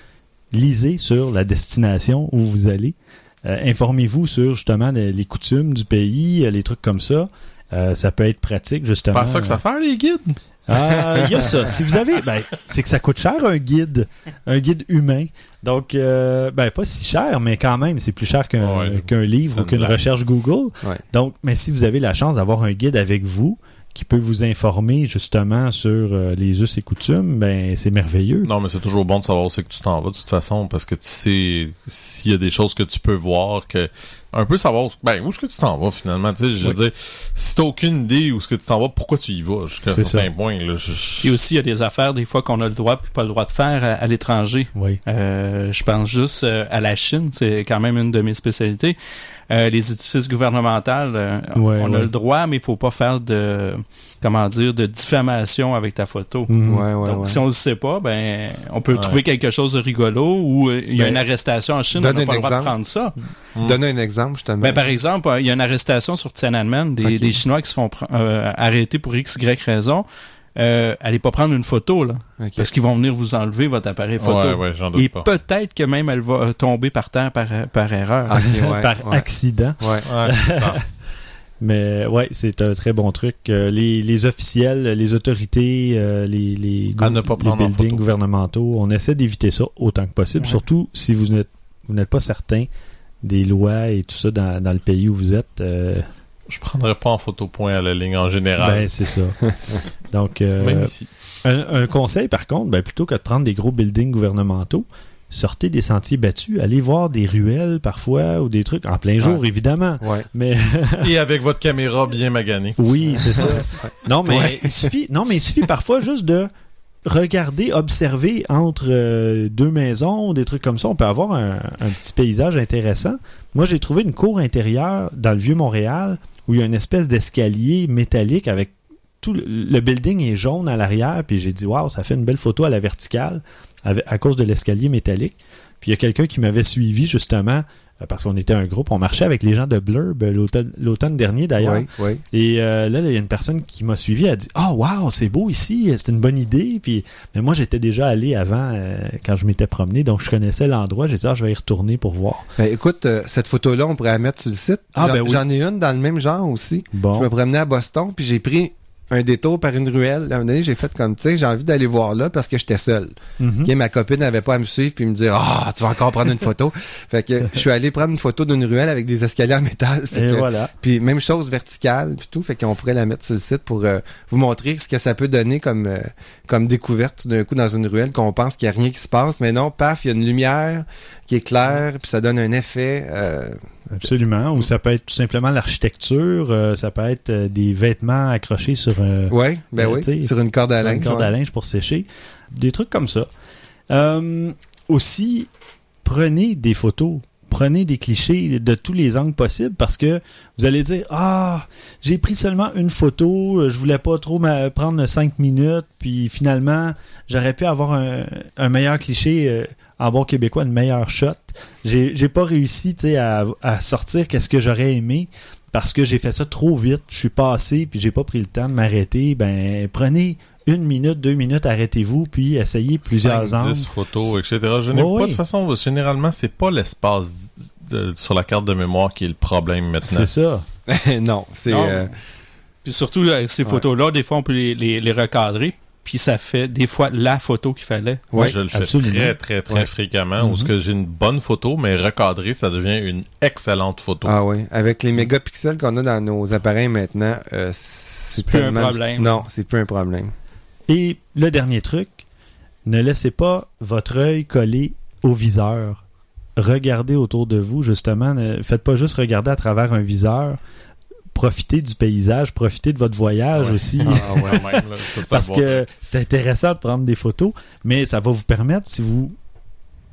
lisez sur la destination où vous allez. Euh, Informez-vous sur justement les, les coutumes du pays, euh, les trucs comme ça. Euh, ça peut être pratique justement. Pas ça que ça sert, les guides? Ah, il y a ça. Si vous avez, ben, c'est que ça coûte cher un guide, un guide humain. Donc, euh, ben, pas si cher, mais quand même, c'est plus cher qu'un Ouais. livre C'est ou qu'une recherche Google. Ouais. Donc, mais si vous avez la chance d'avoir un guide avec vous qui peut vous informer justement sur euh, les us et coutumes, ben, c'est merveilleux. Non, mais c'est toujours bon de savoir où c'est que tu t'en vas, de toute façon, parce que tu sais s'il y a des choses que tu peux voir, que un peu savoir, où- ben, où est-ce que tu t'en vas, finalement, tu sais, je veux dire, si t'as aucune idée où est-ce que tu t'en vas, pourquoi tu y vas, jusqu'à un certain point, là, je- Et aussi, il y a des affaires, des fois, qu'on a le droit puis pas le droit de faire à, à l'étranger. Oui. Euh, je pense juste euh, à la Chine, c'est quand même une de mes spécialités. Euh, les édifices gouvernementaux, euh, Ouais, on ouais. a le droit, mais il faut pas faire de, comment dire, de diffamation avec ta photo. Ouais, ouais, Donc, ouais. si on le sait pas, ben, on peut Ouais. trouver quelque chose de rigolo ou euh, il y a Ben, une arrestation en Chine, on n'a pas le droit de prendre ça. Donne un exemple, justement. Ben, par exemple, euh, il y a une arrestation sur Tiananmen, des, Chinois qui se font euh, arrêter pour X, Y raison. Euh, allez pas prendre une photo, là. Parce qu'ils vont venir vous enlever votre appareil photo. ouais, ouais, j'en doute Et peut-être que même elle va euh, tomber par terre par, par erreur. Ouais, Par ouais. accident. Mais ouais, c'est un très bon truc. Euh, les, les officiels, les autorités, euh, les, les, ne pas buildings gouvernementaux, on essaie d'éviter ça autant que possible, Ouais. surtout si vous n'êtes vous n'êtes pas certain des lois et tout ça dans, dans le pays où vous êtes. euh, Je prendrais pas en photo point à la ligne en général. ben c'est ça. Donc euh, Même ici. un, un conseil par contre, ben, plutôt que de prendre des gros buildings gouvernementaux, sortez des sentiers battus, allez voir des ruelles parfois ou des trucs en plein jour évidemment. Ouais. Mais Et avec votre caméra bien maganée. Oui, c'est ça. Non, mais Ouais. il suffit. Non, mais il suffit parfois juste de regarder, observer entre euh, deux maisons, des trucs comme ça. On peut avoir un, petit paysage intéressant. Moi, j'ai trouvé une cour intérieure dans le vieux Montréal où il y a une espèce d'escalier métallique avec tout le, building est jaune à l'arrière. Puis j'ai dit waouh, ça fait une belle photo à la verticale à cause de l'escalier métallique. Puis il y a quelqu'un qui m'avait suivi justement parce qu'on était un groupe. On marchait avec les gens de Blurb euh, l'automne dernier d'ailleurs. Ouais, ouais. Et euh, là, il y a une personne qui m'a suivi, elle a dit Ah, wow, c'est beau ici, c'est une bonne idée. Puis, mais moi, j'étais déjà allé avant euh, quand je m'étais promené, donc je connaissais l'endroit. J'ai dit Ah, je vais y retourner pour voir. Ben, écoute, euh, cette photo-là, on pourrait la mettre sur le site. Ah, J'en- ben oui. J'en ai une dans le même genre aussi. Je Bon. me promenais à Boston, puis j'ai pris un détour par une ruelle. À un moment donné, j'ai fait comme, tu sais, j'ai envie d'aller voir là parce que j'étais seul. Mhm. Ma copine n'avait pas à me suivre puis me dire, ah, tu vas encore prendre une photo. fait que je suis allé prendre une photo d'une ruelle avec des escaliers en métal. Fait Et que- voilà. Puis même chose verticale, puis tout, fait qu'on pourrait la mettre sur le site pour euh, vous montrer ce que ça peut donner comme euh, comme découverte d'un coup dans une ruelle qu'on pense qu'il y a rien qui se passe, mais non, paf, il y a une lumière qui est claire, puis ça donne un effet. euh, Absolument. Ou ça peut être tout simplement l'architecture, euh, ça peut être euh, des vêtements accrochés sur euh, ouais, ben oui, sur une corde à une linge. corde ouais. à linge pour sécher. Des trucs comme ça. Euh, aussi, prenez des photos prenez des clichés de tous les angles possibles parce que vous allez dire ah j'ai pris seulement une photo je voulais pas trop prendre cinq minutes puis finalement j'aurais pu avoir un, un meilleur cliché en bon québécois une meilleure shot j'ai j'ai pas réussi tu sais à, à sortir qu'est-ce que j'aurais aimé parce que j'ai fait ça trop vite je suis passé puis j'ai pas pris le temps de m'arrêter ben prenez une minute deux minutes arrêtez-vous puis essayez plusieurs 5, angles 10 photos, etc. Je n'ai pas oui. de façon, généralement, c'est pas l'espace sur la carte de mémoire qui est le problème maintenant. c'est ça non, c'est... Euh, Puis surtout, là, ces Ouais. photos-là, des fois, on peut les, les, les recadrer. Puis ça fait des fois la photo qu'il fallait. Moi, Ouais, je le fais absolument. très, très, très Ouais. fréquemment. Où Mhm. ce que j'ai une bonne photo, mais recadrée, ça devient une excellente photo. Ah oui, avec les mégapixels qu'on a dans nos appareils maintenant, euh, c'est plus un problème. Non, c'est plus un problème. Et le dernier truc, ne laissez pas votre œil coller au viseur. Regardez autour de vous, justement. Ne faites pas juste regarder à travers un viseur. Profitez du paysage, profitez de votre voyage Ouais. aussi. Ah ouais. Même, là, ça, Parce que c'est intéressant de prendre des photos, mais ça va vous permettre, si vous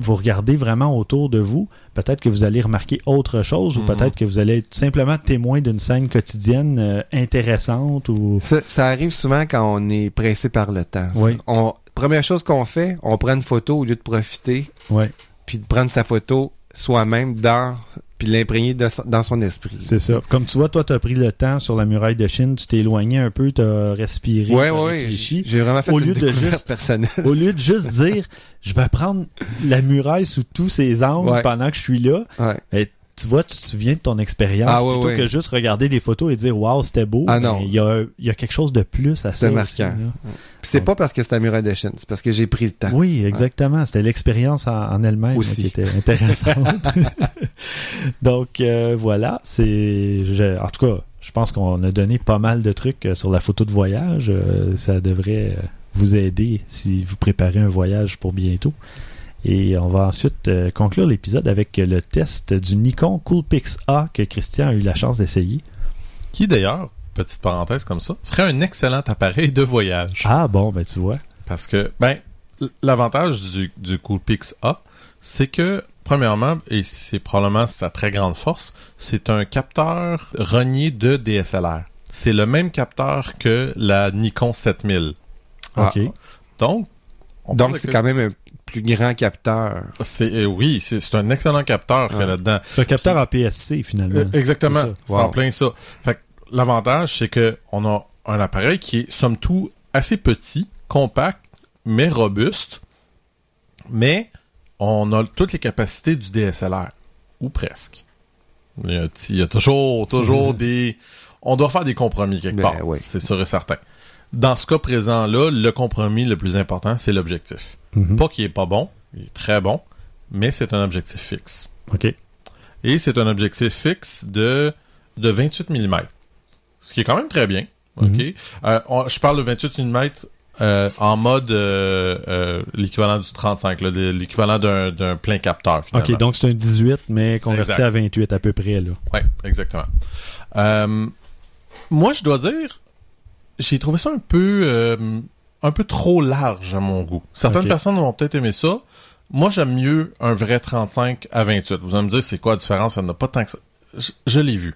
vous regardez vraiment autour de vous, peut-être que vous allez remarquer autre chose ou Mhm. peut-être que vous allez être simplement témoin d'une scène quotidienne euh, intéressante ou Ça, ça arrive souvent quand on est pressé par le temps. Oui. On, première chose qu'on fait, on prend une photo au lieu de profiter, ouais, puis de prendre sa photo soi-même dans, puis l'imprégner dans son esprit. c'est ça. Comme tu vois, toi, tu as pris le temps sur la muraille de Chine, tu t'es éloigné un peu, tu as respiré, Ouais, t'as ouais, réfléchi. j'ai vraiment fait Au une lieu de juste- personnelle. Au lieu de juste dire, je vais prendre la muraille sous tous ses angles Ouais. pendant que je suis là, Ouais. Ben, tu vois, tu te souviens de ton expérience Ah, plutôt que juste regarder des photos et dire, waouh, c'était beau. Ah, Ben, non. Il y, a, il y a quelque chose de plus à ça. Aussi, marquant. c'est pas parce que c'est la muraille de Chine, c'est parce que j'ai pris le temps. Oui, exactement. C'était l'expérience en, en elle-même Aussi. qui était intéressante. Donc euh, voilà, c'est je- en tout cas, je pense qu'on a donné pas mal de trucs euh, sur la photo de voyage. Euh, ça devrait euh, vous aider si vous préparez un voyage pour bientôt. Et on va ensuite euh, conclure l'épisode avec le test du Nikon Coolpix A que Christian a eu la chance d'essayer. Qui d'ailleurs, petite parenthèse comme ça, ferait un excellent appareil de voyage. Ah bon, ben tu vois. Parce que, ben, l'avantage du, du Coolpix A, c'est que, premièrement, et c'est probablement sa très grande force, c'est un capteur renié de DSLR. C'est le même capteur que la Nikon 7000. Ah. OK. Donc, on Donc c'est que- quand même un plus grand capteur. c'est euh, oui, c'est c'est un excellent capteur qu'il y a Ouais. là-dedans. C'est un capteur APS-C finalement. Euh, exactement. C'est ça. C'est Wow. en plein ça. Fait que l'avantage, c'est que on a un appareil qui est, somme toute, assez petit, compact, mais robuste. Mais on a toutes les capacités du DSLR. Ou presque. Il y a, il y a toujours, toujours des... On doit faire des compromis quelque Ben, part. oui. C'est sûr et certain. Dans ce cas présent-là, le compromis le plus important, c'est l'objectif. Mhm. Pas qu'il est pas bon, il est très bon, mais c'est un objectif fixe. OK. Et c'est un objectif fixe de, de 28 mm. Ce qui est quand même très bien. OK? Mhm. Euh, on- je parle de 28 mm euh, en mode euh, euh, l'équivalent du 35, là, de- l'équivalent d'un plein capteur, finalement. OK, donc c'est un 18, mais converti Exact. à 28 à peu près. Oui, exactement. Moi, je dois dire, j'ai trouvé ça un peu, euh, un peu trop large à mon goût. Certaines personnes vont peut-être aimer ça. Moi, j'aime mieux un vrai 35 à 28. Vous allez me dire, c'est quoi la différence? Il n'y en a pas tant que ça. Je, je l'ai vu.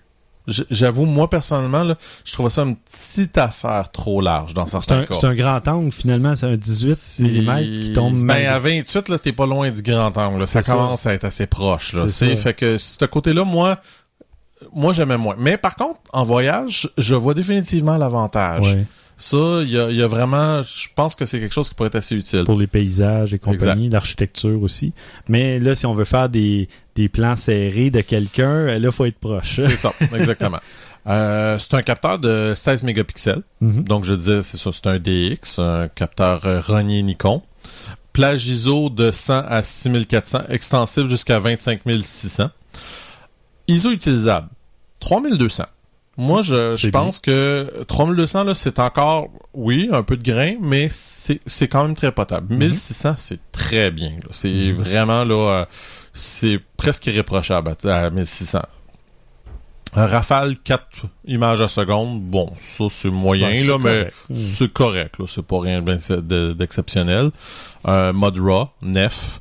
J'avoue, moi, personnellement, là, je trouve ça une petite affaire trop large dans certains un, cas. c'est un grand angle, finalement. C'est un 18 C'est- mm qui tombe Ben, mal. à 28, là, t'es pas loin du grand angle. Ça ça. commence à être assez proche, là. C'est fait que ce côté-là, moi, moi, j'aimais moins. Mais par contre, en voyage, je vois définitivement l'avantage. Ouais, Ça, il y a, il y a vraiment, je pense que c'est quelque chose qui pourrait être assez utile. pour les paysages et compagnie, l'architecture aussi. Mais là, si on veut faire des, des plans serrés de quelqu'un, euh, là, faut être proche. C'est ça, exactement. Euh, c'est un capteur de 16 mégapixels. Mhm. Donc, je disais, c'est ça, c'est un DX, un capteur euh, Rogner Nikon. Plage ISO de 100 à 6400, extensible jusqu'à 25600. ISO utilisable, 3200. Moi, je, je pense que 3200, là, c'est encore, oui, un peu de grain, mais c'est c'est quand même très potable. 1600, c'est très bien. C'est vraiment, là, euh, c'est presque irréprochable à, à 1600. Un Rafale 4 images à seconde, bon, ça c'est moyen c'est là, mais. Mm. c'est correct c'est pas rien d'ex- de- d'exceptionnel. Un mode RAW, nef,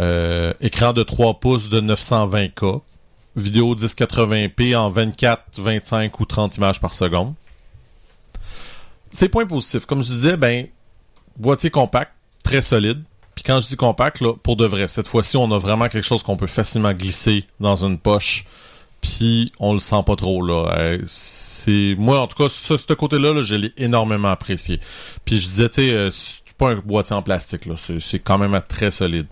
euh, écran de 3 pouces de 920K, vidéo 1080p en 24, 25 ou 30 images par seconde. Ces points positifs, comme je disais, ben boîtier compact, très solide. Puis quand je dis compact, pour de vrai, cette fois-ci, on a vraiment quelque chose qu'on peut facilement glisser dans une poche. Puis on le sent pas trop là. Euh, moi en tout cas ce, côté-là, là, je l'ai énormément apprécié. Puis je disais, tu sais, euh, pas un boîtier en plastique là, c'est, c'est quand même très solide.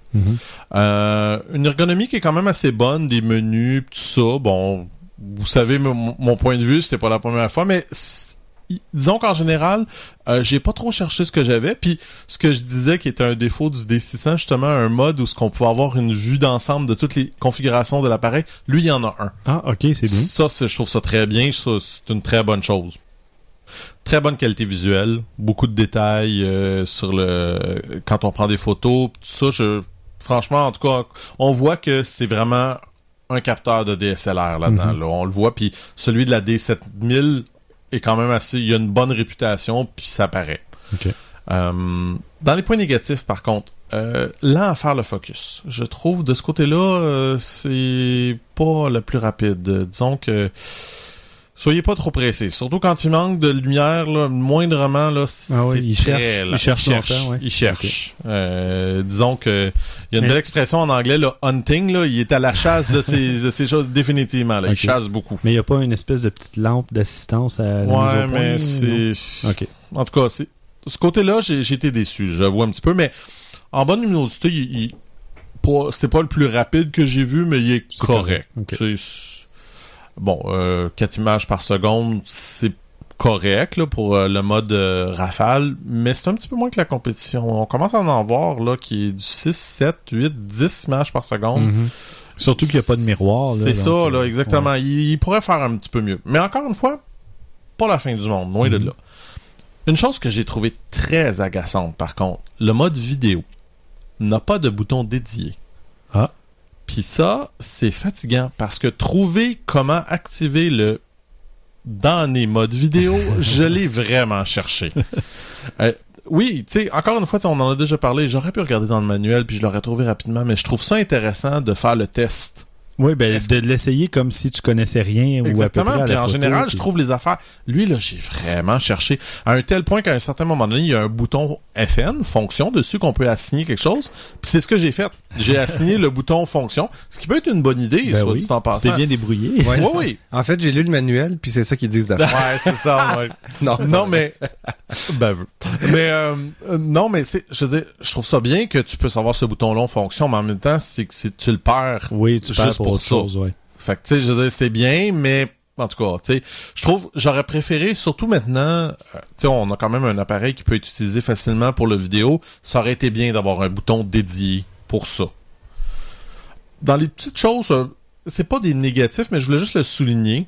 Euh, une ergonomie qui est quand même assez bonne, des menus, tout ça. Bon, vous savez mon, mon point de vue, c'était pas la première fois, mais disons qu'en général, euh, j'ai pas trop cherché ce que j'avais. Puis ce que je disais qui était un défaut du D600, justement, un mode où ce qu'on pouvait avoir une vue d'ensemble de toutes les configurations de l'appareil, lui il y en a un. Ah, ok, c'est bien. Ça, c'est- je trouve ça très bien. Ça, c'est une très bonne chose. Très bonne qualité visuelle, beaucoup de détails euh, sur le quand on prend des photos, tout ça. Je, franchement, en tout cas, on voit que c'est vraiment un capteur de DSLR là-dedans. Mhm. là. On le voit. Puis celui de la D7000 est quand même assez. Il a une bonne réputation, puis ça paraît. Euh, dans les points négatifs, par contre, euh, lent à faire le focus. Je trouve de ce côté-là, euh, c'est pas le plus rapide. Disons que soyez pas trop pressés. Surtout quand il manque de lumière, là, moindrement, là, c'est Ah oui, il cherche- il cherche longtemps, ouais. Il cherche. Euh, disons que il y a une belle expression en anglais, là, hunting, là, il est à la chasse de ces, de ces choses définitivement. Là. Il chasse beaucoup. Mais il n'y a pas une espèce de petite lampe d'assistance à la Ouais, mais c'est. Ok. En tout cas, c'est ce côté-là, j'ai été déçu, j'avoue un petit peu, mais en bonne luminosité, il, il- pas, c'est pas le plus rapide que j'ai vu, mais il est correct. c'est- bon, euh, 4 images par seconde, c'est correct là, pour euh, le mode euh, rafale, mais c'est un petit peu moins que la compétition. On commence à en voir là qui est du 6, 7, 8, 10 images par seconde. Mhm. Surtout qu'il n'y a pas de miroir. C'est ça, là, euh, exactement. Il, il pourrait faire un petit peu mieux. Mais encore une fois, pas la fin du monde, loin de Mhm. là. Une chose que j'ai trouvé très agaçante, par contre, le mode vidéo n'a pas de bouton dédié. Ah. Puis ça, c'est fatigant parce que trouver comment activer le dans les modes vidéo, je l'ai vraiment cherché. Euh, oui, tu sais, encore une fois, on en a déjà parlé, j'aurais pu regarder dans le manuel puis je l'aurais trouvé rapidement, mais je trouve ça intéressant de faire le test. Oui, ben, de l'essayer comme si tu connaissais rien ou à peu Exactement. près à Puis la en photo, général, puis- je trouve les affaires. Lui, là, j'ai vraiment cherché. À un tel point qu'à un certain moment donné, il y a un bouton FN, fonction, dessus qu'on peut assigner quelque chose. Puis c'est ce que j'ai fait. J'ai assigné le bouton fonction, ce qui peut être une bonne idée, Ben soit oui, dit en tu passant. t'es bien débrouillé. Ouais. Oui, oui. En fait, j'ai lu le manuel, puis c'est ça qu'ils disent d'affaire. Ouais, c'est ça. ouais. non, Non, mais baveux. Mais euh, non, mais c'est, je veux dire, je trouve ça bien que tu peux savoir ce bouton-là en fonction, mais en même temps, c'est que tu le perds. Oui, tu parles pour pour autre ça. chose, ouais. Fait que, tu sais, je veux dire, c'est bien, mais en tout cas, tu sais, je trouve, j'aurais préféré, surtout maintenant, euh, tu sais, on a quand même un appareil qui peut être utilisé facilement pour le vidéo. Ça aurait été bien d'avoir un bouton dédié pour ça. Dans les petites choses, euh, c'est pas des négatifs, mais je voulais juste le souligner.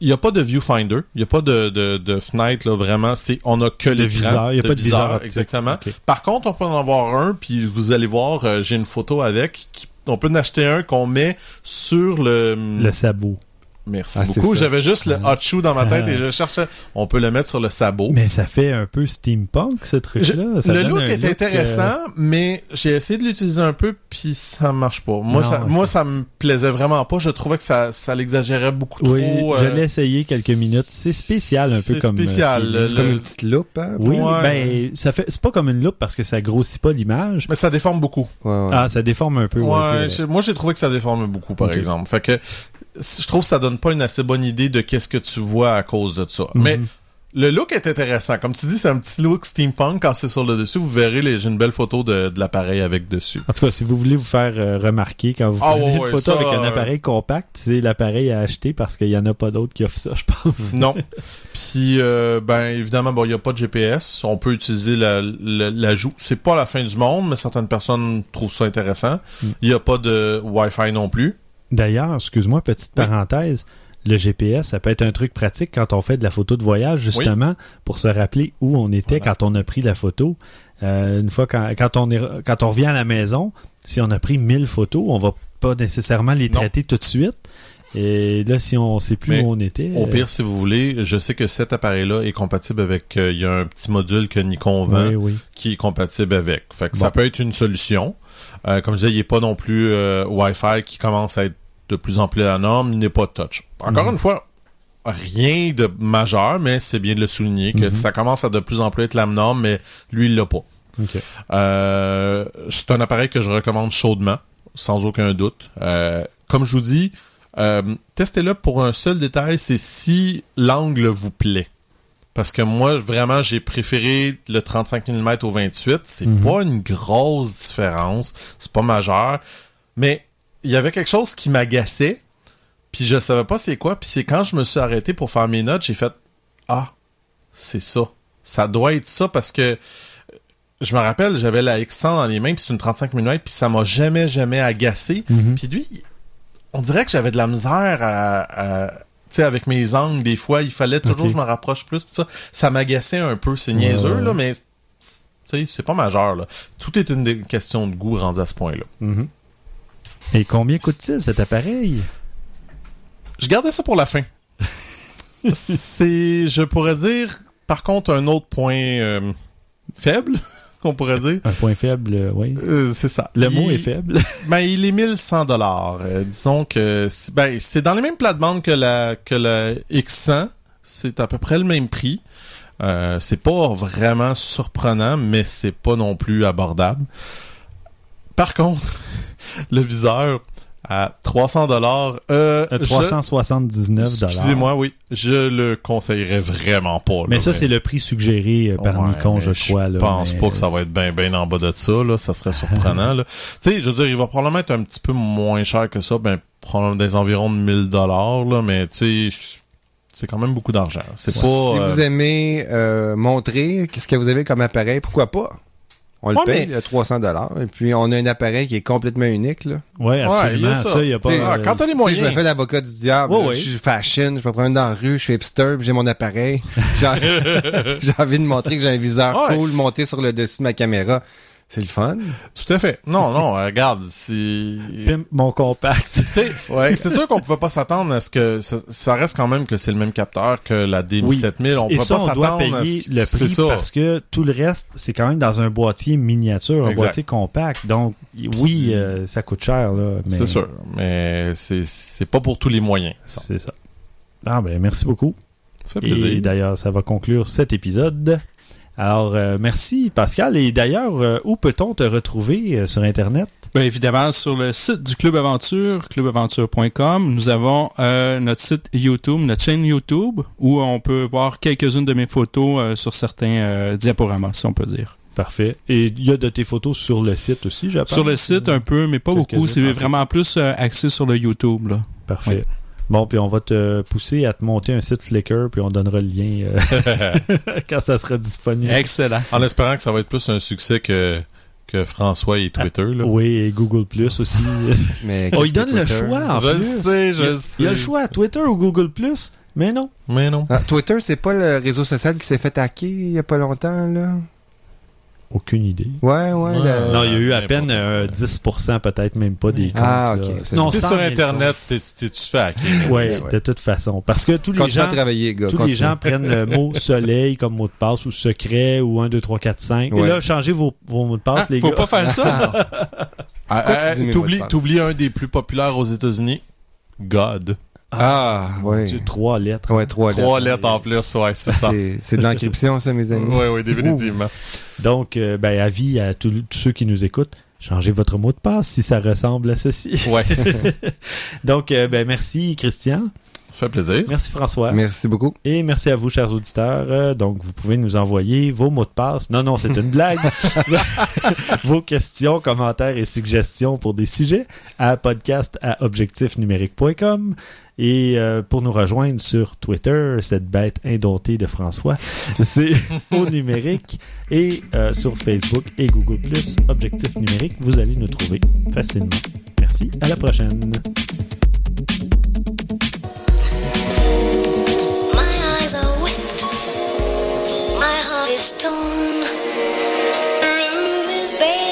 Il n'y a pas de viewfinder, il n'y a pas de, de, de fenêtre, là, vraiment. C'est, on a que les viseur, il n'y a pas de viseur. Exactement. Par contre, on peut en avoir un, puis vous allez voir, euh, j'ai une photo avec. qui- on peut en acheter un qu'on met sur le... Le sabot. Merci Ah, beaucoup. J'avais juste le hot shoe dans ma tête Ah. et je cherchais. On peut le mettre sur le sabot. Mais ça fait un peu steampunk, ce truc-là. Le look est euh, intéressant, mais j'ai essayé de l'utiliser un peu puis ça marche pas. Moi, Non, ça, moi, ça me plaisait vraiment pas. Je trouvais que ça, ça l'exagérait beaucoup Oui, trop. je euh, l'ai essayé quelques minutes. C'est spécial, un peu comme. euh, spécial. Le- c'est comme une petite loupe, hein? Oui, Ouais. ben, ça fait, c'est pas comme une loupe parce que ça grossit pas l'image. Mais ça déforme beaucoup. Ouais, ouais. Ah, ça déforme un peu, moi j'ai trouvé que ça déforme beaucoup par exemple. Fait que je trouve que ça donne pas une assez bonne idée de qu'est-ce que tu vois à cause de ça. Mhm. Mais le look est intéressant. Comme tu dis, c'est un petit look steampunk quand c'est sur le dessus. Vous verrez, j'ai une belle photo de, de l'appareil avec dessus. En tout cas, si vous voulez vous faire euh, remarquer quand vous Ah, prenez ouais, une photo ça, avec un euh, appareil compact, c'est l'appareil à acheter parce qu'il y en a pas d'autres qui offrent ça, je pense. Non. Puis euh, ben évidemment, bon, il y a pas de GPS. On peut utiliser la, la- l'ajout. C'est pas la fin du monde, mais certaines personnes trouvent ça intéressant. Mm. Il y a pas de Wi-Fi non plus. D'ailleurs, excuse-moi, petite Oui. parenthèse. Le GPS, ça peut être un truc pratique quand on fait de la photo de voyage, justement, pour se rappeler où on était Voilà. quand on a pris la photo. Euh, une fois quand, quand on est quand on revient à la maison, si on a pris 1000 photos, on va pas nécessairement les Non. traiter tout de suite. Et là, si on sait plus Mais où on était. Au euh, pire, si vous voulez, je sais que cet appareil-là est compatible avec. euh, Il y a un petit module que Nikon vend oui, oui. qui est compatible avec. Fait que Bon. ça peut être une solution. Euh, comme je disais, il n'est pas non plus euh, Wi-Fi qui commence à être de plus en plus la norme. Il n'est pas touch. Encore Mhm. une fois, rien de majeur, mais c'est bien de le souligner que Mhm. ça commence à de plus en plus être la norme, mais lui, il l'a pas. Euh, c'est un appareil que je recommande chaudement, sans aucun doute. Euh, comme je vous dis, euh, testez-le pour un seul détail, c'est si l'angle vous plaît. Parce que moi, vraiment, j'ai préféré le 35 mm au 28. C'est Mhm. pas une grosse différence. C'est pas majeur. Mais il y avait quelque chose qui m'agaçait. Puis je savais pas c'est quoi. Puis c'est quand je me suis arrêté pour faire mes notes, j'ai fait Ah, c'est ça. Ça doit être ça parce que je me rappelle, j'avais la X100 dans les mains, puis c'est une 35 mm, puis ça m'a jamais, jamais agacé. Mhm. Puis lui, on dirait que j'avais de la misère à... à- tu sais, avec mes angles, des fois, il fallait toujours que je me rapproche plus, puis ça, ça m'agaçait un peu. C'est niaiseux, là, mais... Tu sais, c'est pas majeur, là. Tout est une question de goût rendu à ce point-là. Mhm. Et combien coûte-t-il cet appareil? Je gardais ça pour la fin. c'est, je pourrais dire, par contre, un autre point euh, faible, on pourrait dire. Un point faible, euh, oui. Euh, c'est ça. Le Il- mot est faible. Ben, il est 1100 dollars. disons que c'est- ben c'est dans les mêmes plates-bandes que la que la X100. C'est à peu près le même prix. C'est pas vraiment surprenant, mais c'est pas non plus abordable. Par contre, le viseur à 300 dollars. Euh, Euh, je- 379 dollars. Excusez-moi, oui, je le conseillerais vraiment pas. là, Mais ça, c'est le prix suggéré euh, par Ouais, Nikon, je crois. Je pense mais, pas que ça va être bien ben en bas de ça, là. Ça serait surprenant, là. Tu sais, je veux dire, il va probablement être un petit peu moins cher que ça, ben, probablement des environs de 1000 dollars, là, mais tu sais, c'est quand même beaucoup d'argent. C'est pas... Si euh, vous aimez euh, montrer qu'est-ce que vous avez comme appareil, pourquoi pas? On le Ouais, paye mais- à 300 dollars et puis on a un appareil qui est complètement unique là. Ouais, absolument. il y a ça, y a pas. Ah, quand t'as les Tu sais, moyens... je me fais l'avocat du diable. Ouais, là. ouais. Je suis fashion, je me promène dans la rue, je suis hipster, puis j'ai mon appareil. J'ai j'ai envie de montrer que j'ai un viseur Ouais. cool monté sur le dessus de ma caméra. C'est le fun. Tout à fait. Non, non, euh, regarde, c'est... Pimp mon compact. Tu sais, c'est sûr qu'on pouvait pas s'attendre à ce que ça, ça reste quand même que c'est le même capteur que la D7000. On Et peut ça, pas on s'attendre à payer ce- le c'est prix ça. parce que tout le reste, c'est quand même dans un boîtier miniature, un Exact. boîtier compact. Donc, oui, euh, ça coûte cher, là. mais C'est sûr, mais c'est pas pour tous les moyens. C'est ça. Ah, ben, merci beaucoup. ça fait plaisir. Et d'ailleurs, ça va conclure cet épisode. Alors, euh, merci Pascal. Et d'ailleurs, euh, où peut-on te retrouver euh, sur Internet? Ben, évidemment, sur le site du Club Aventure, clubaventure.com, nous avons notre site YouTube, notre chaîne YouTube, où on peut voir quelques-unes de mes photos sur certains diaporamas, si on peut dire. Parfait. Et il y a de tes photos sur le site aussi, pense? Sur le site, un peu, mais pas beaucoup. C'est vraiment plus axé sur le YouTube. Là. Parfait. Bon, puis on va te pousser à te monter un site Flickr, puis on donnera le lien euh, quand ça sera disponible. Excellent. En espérant que ça va être plus un succès que, que François et Twitter. Là. Oui, et Google Plus aussi. Mais oh, qu'est-ce il donne le Twitter? choix en je le plus. sais, je il sais. Il y a le choix, Twitter ou Google Plus, mais non. Mais non. Ah, Twitter, c'est pas le réseau social qui s'est fait hacker il y a pas longtemps là? Aucune idée. Ouais, ouais. Non, il y a eu à peine quoi. euh, 10%, peut-être même pas des comptes. Ah, ok. Si t'es 100 sur 000 Internet, t'es- t'es- tu te fais hacker. Ouais, de toute façon. Parce que tous les Continue gens, à travailler, gars. tous les gens prennent le mot soleil comme mot de passe ou secret ou 1, 2, 3, 4, 5. Et Ouais. là, changez vos, vos mots de passe, Ah, les faut gars. pas faire ça. Ah, ah, de T'oublies t'oublies un des plus populaires aux États-Unis. God. Ah, ouais. Tu- Trois lettres. Ouais, trois, Trois lettres. lettres en plus, ouais, c'est ça. C'est c'est de l'encryption, ça, mes amis. Oui, oui, définitivement. Donc, euh, ben, avis à tous ceux qui nous écoutent, changez votre mot de passe si ça ressemble à ceci. Ouais, Donc, euh, ben, merci Christian, fait plaisir. merci François. Merci beaucoup. Et merci à vous, chers auditeurs. Euh, donc, vous pouvez nous envoyer vos mots de passe. Non, non, c'est une blague. vos questions, commentaires et suggestions pour des sujets à podcast à objectifnumérique.com. Et euh, pour nous rejoindre sur Twitter, cette bête indomptée de François, c'est au numérique. Et euh, sur Facebook et Google Plus, Objectif numérique, vous allez nous trouver facilement. Merci, à la prochaine. My heart is torn. Room is bare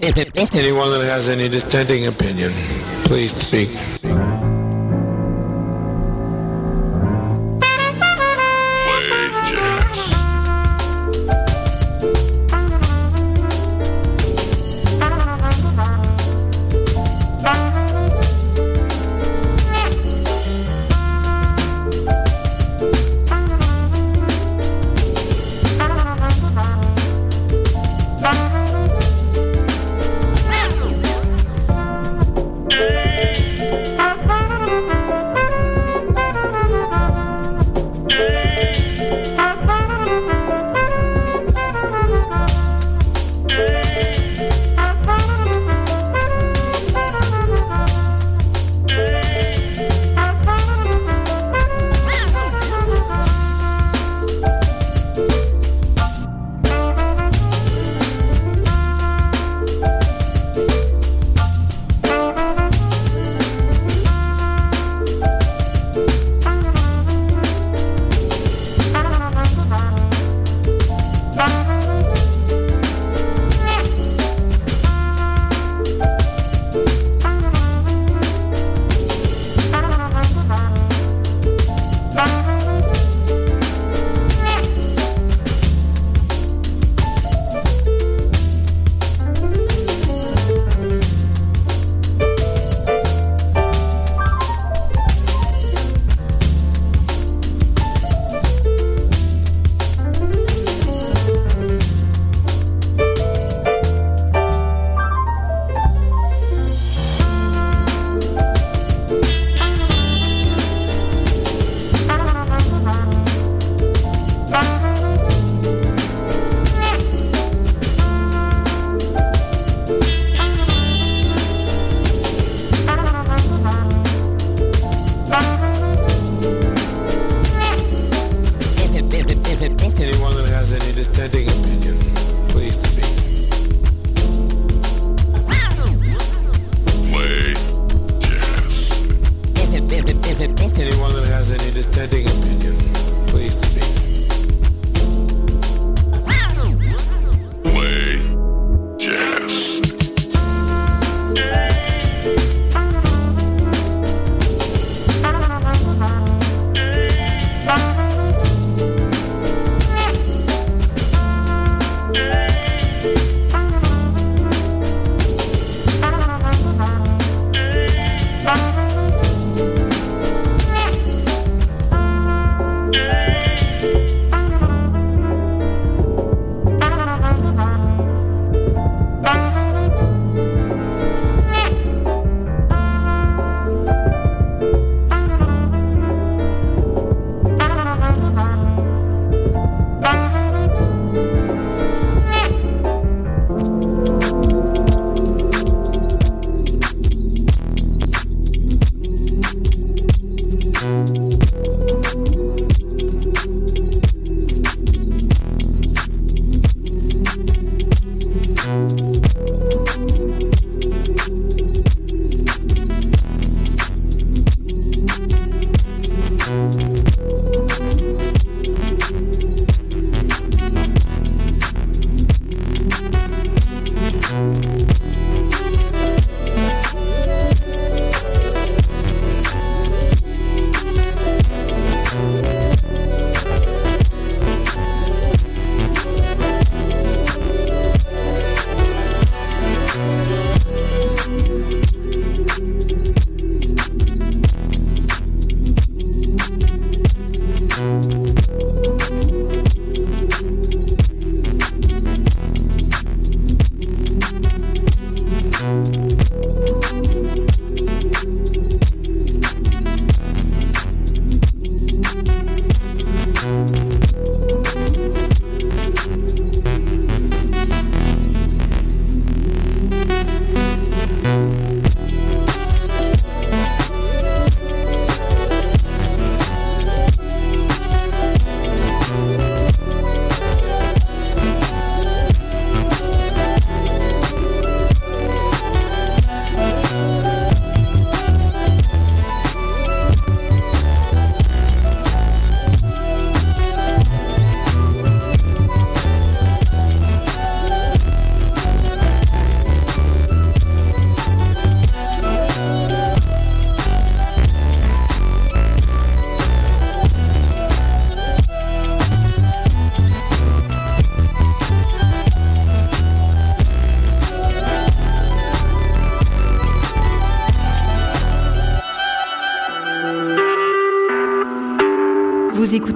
Anyone that has any dissenting opinion, please speak.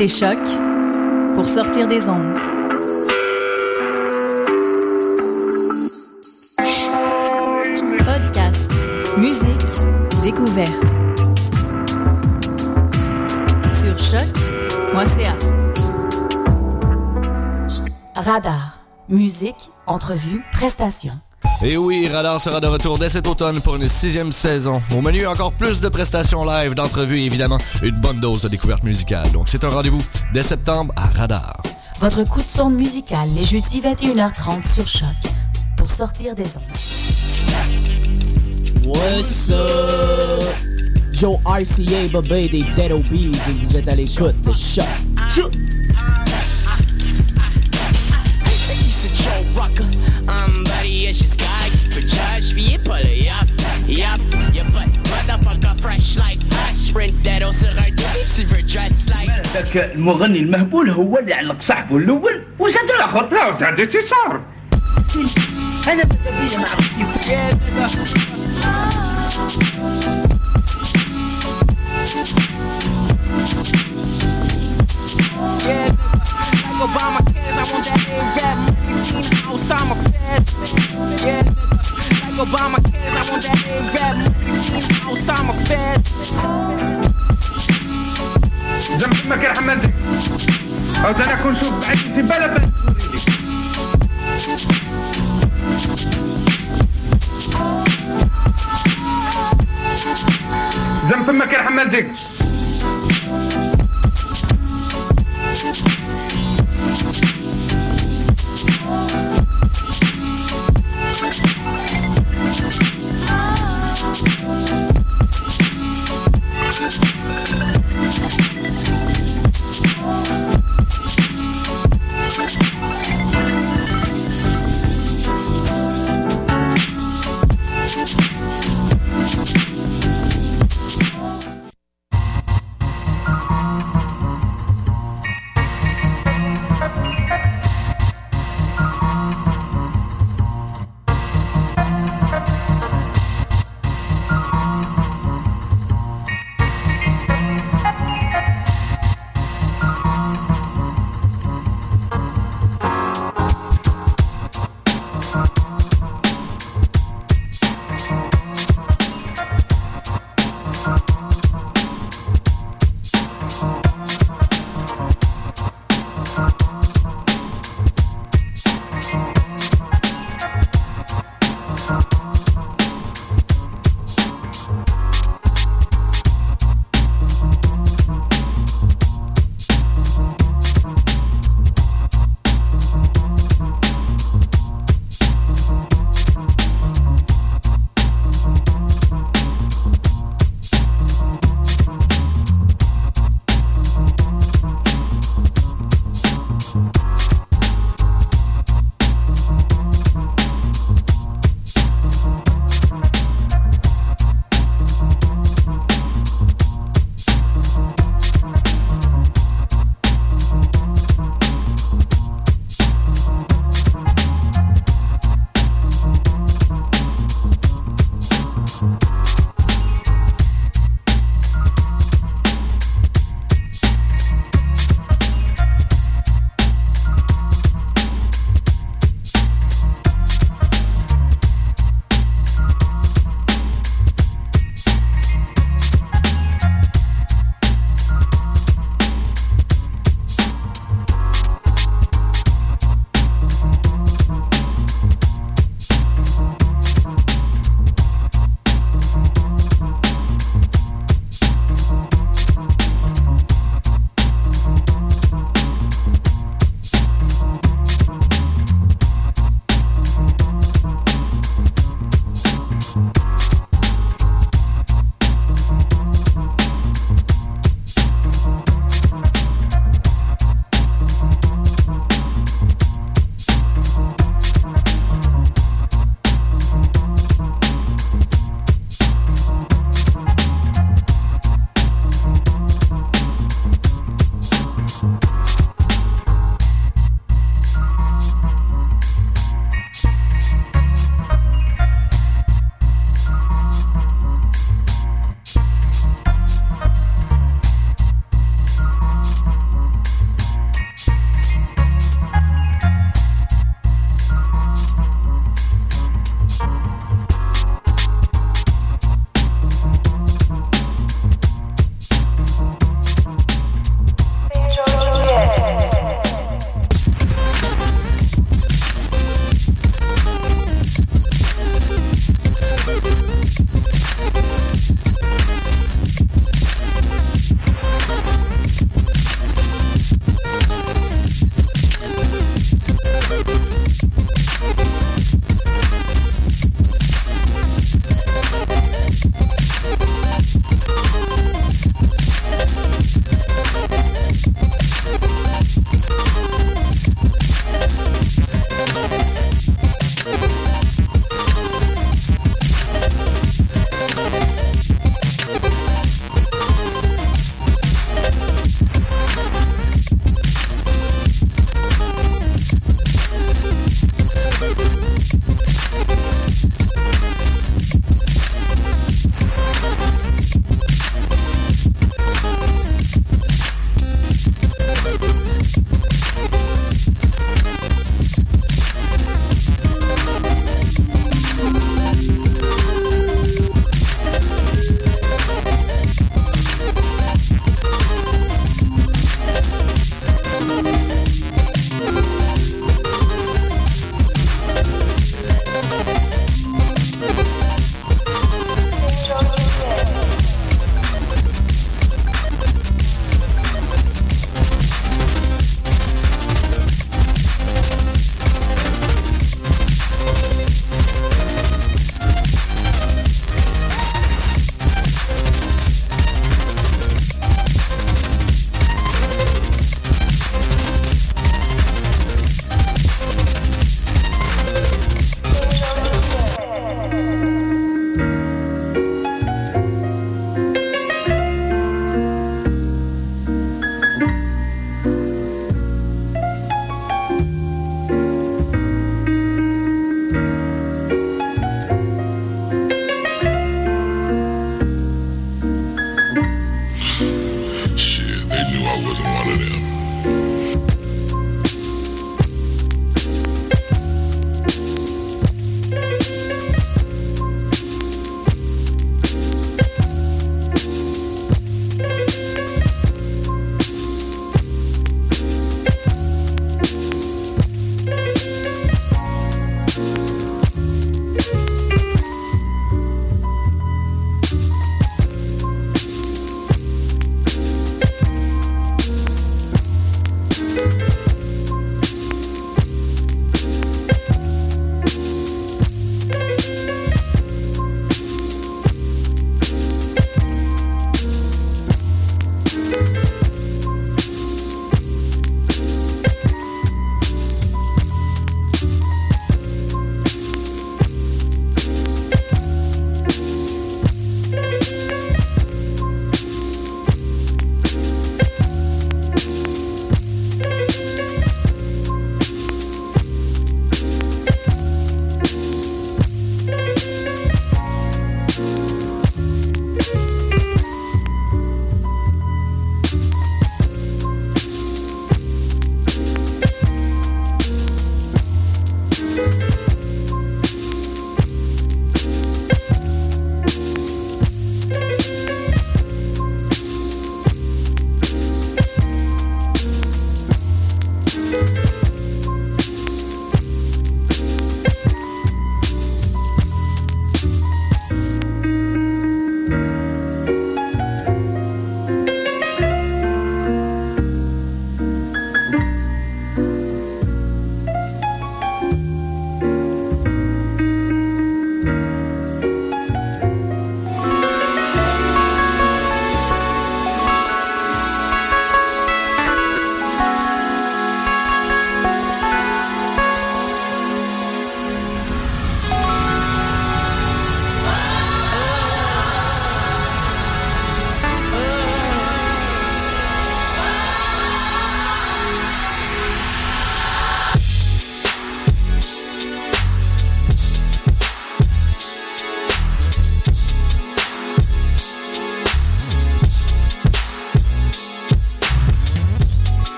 Écoutez Choc pour sortir des ondes. Podcast, musique, découverte. Sur choc.ca. Radar. Musique, entrevue, prestations. Et oui, Radar sera de retour dès cet automne pour une sixième saison. Au menu, encore plus de prestations live, d'entrevues et évidemment une bonne dose de découverte musicale. Donc c'est un rendez-vous dès septembre à Radar. Votre coup de sonde musical les jeudis 21h30 sur Choc pour sortir des ondes. What's up? Joe RCA, Bobé des Dead Obies et vous êtes à l'écoute de Choc. fresh like aspirin that'll super dress like ذاك المغني المهبول هو اللي علق صاحبه الأول وزاد الآخر لا زاد استثار أنا Yeah, Obama cares, I want that A-Rap, you seen Osama Fed. Yeah, Obama cares. I want that A rap. Osama feds. زعما كما كيرحم عندك أو أنا كنشوف بعيد في بالا بالا زعما كما كيرحم عندك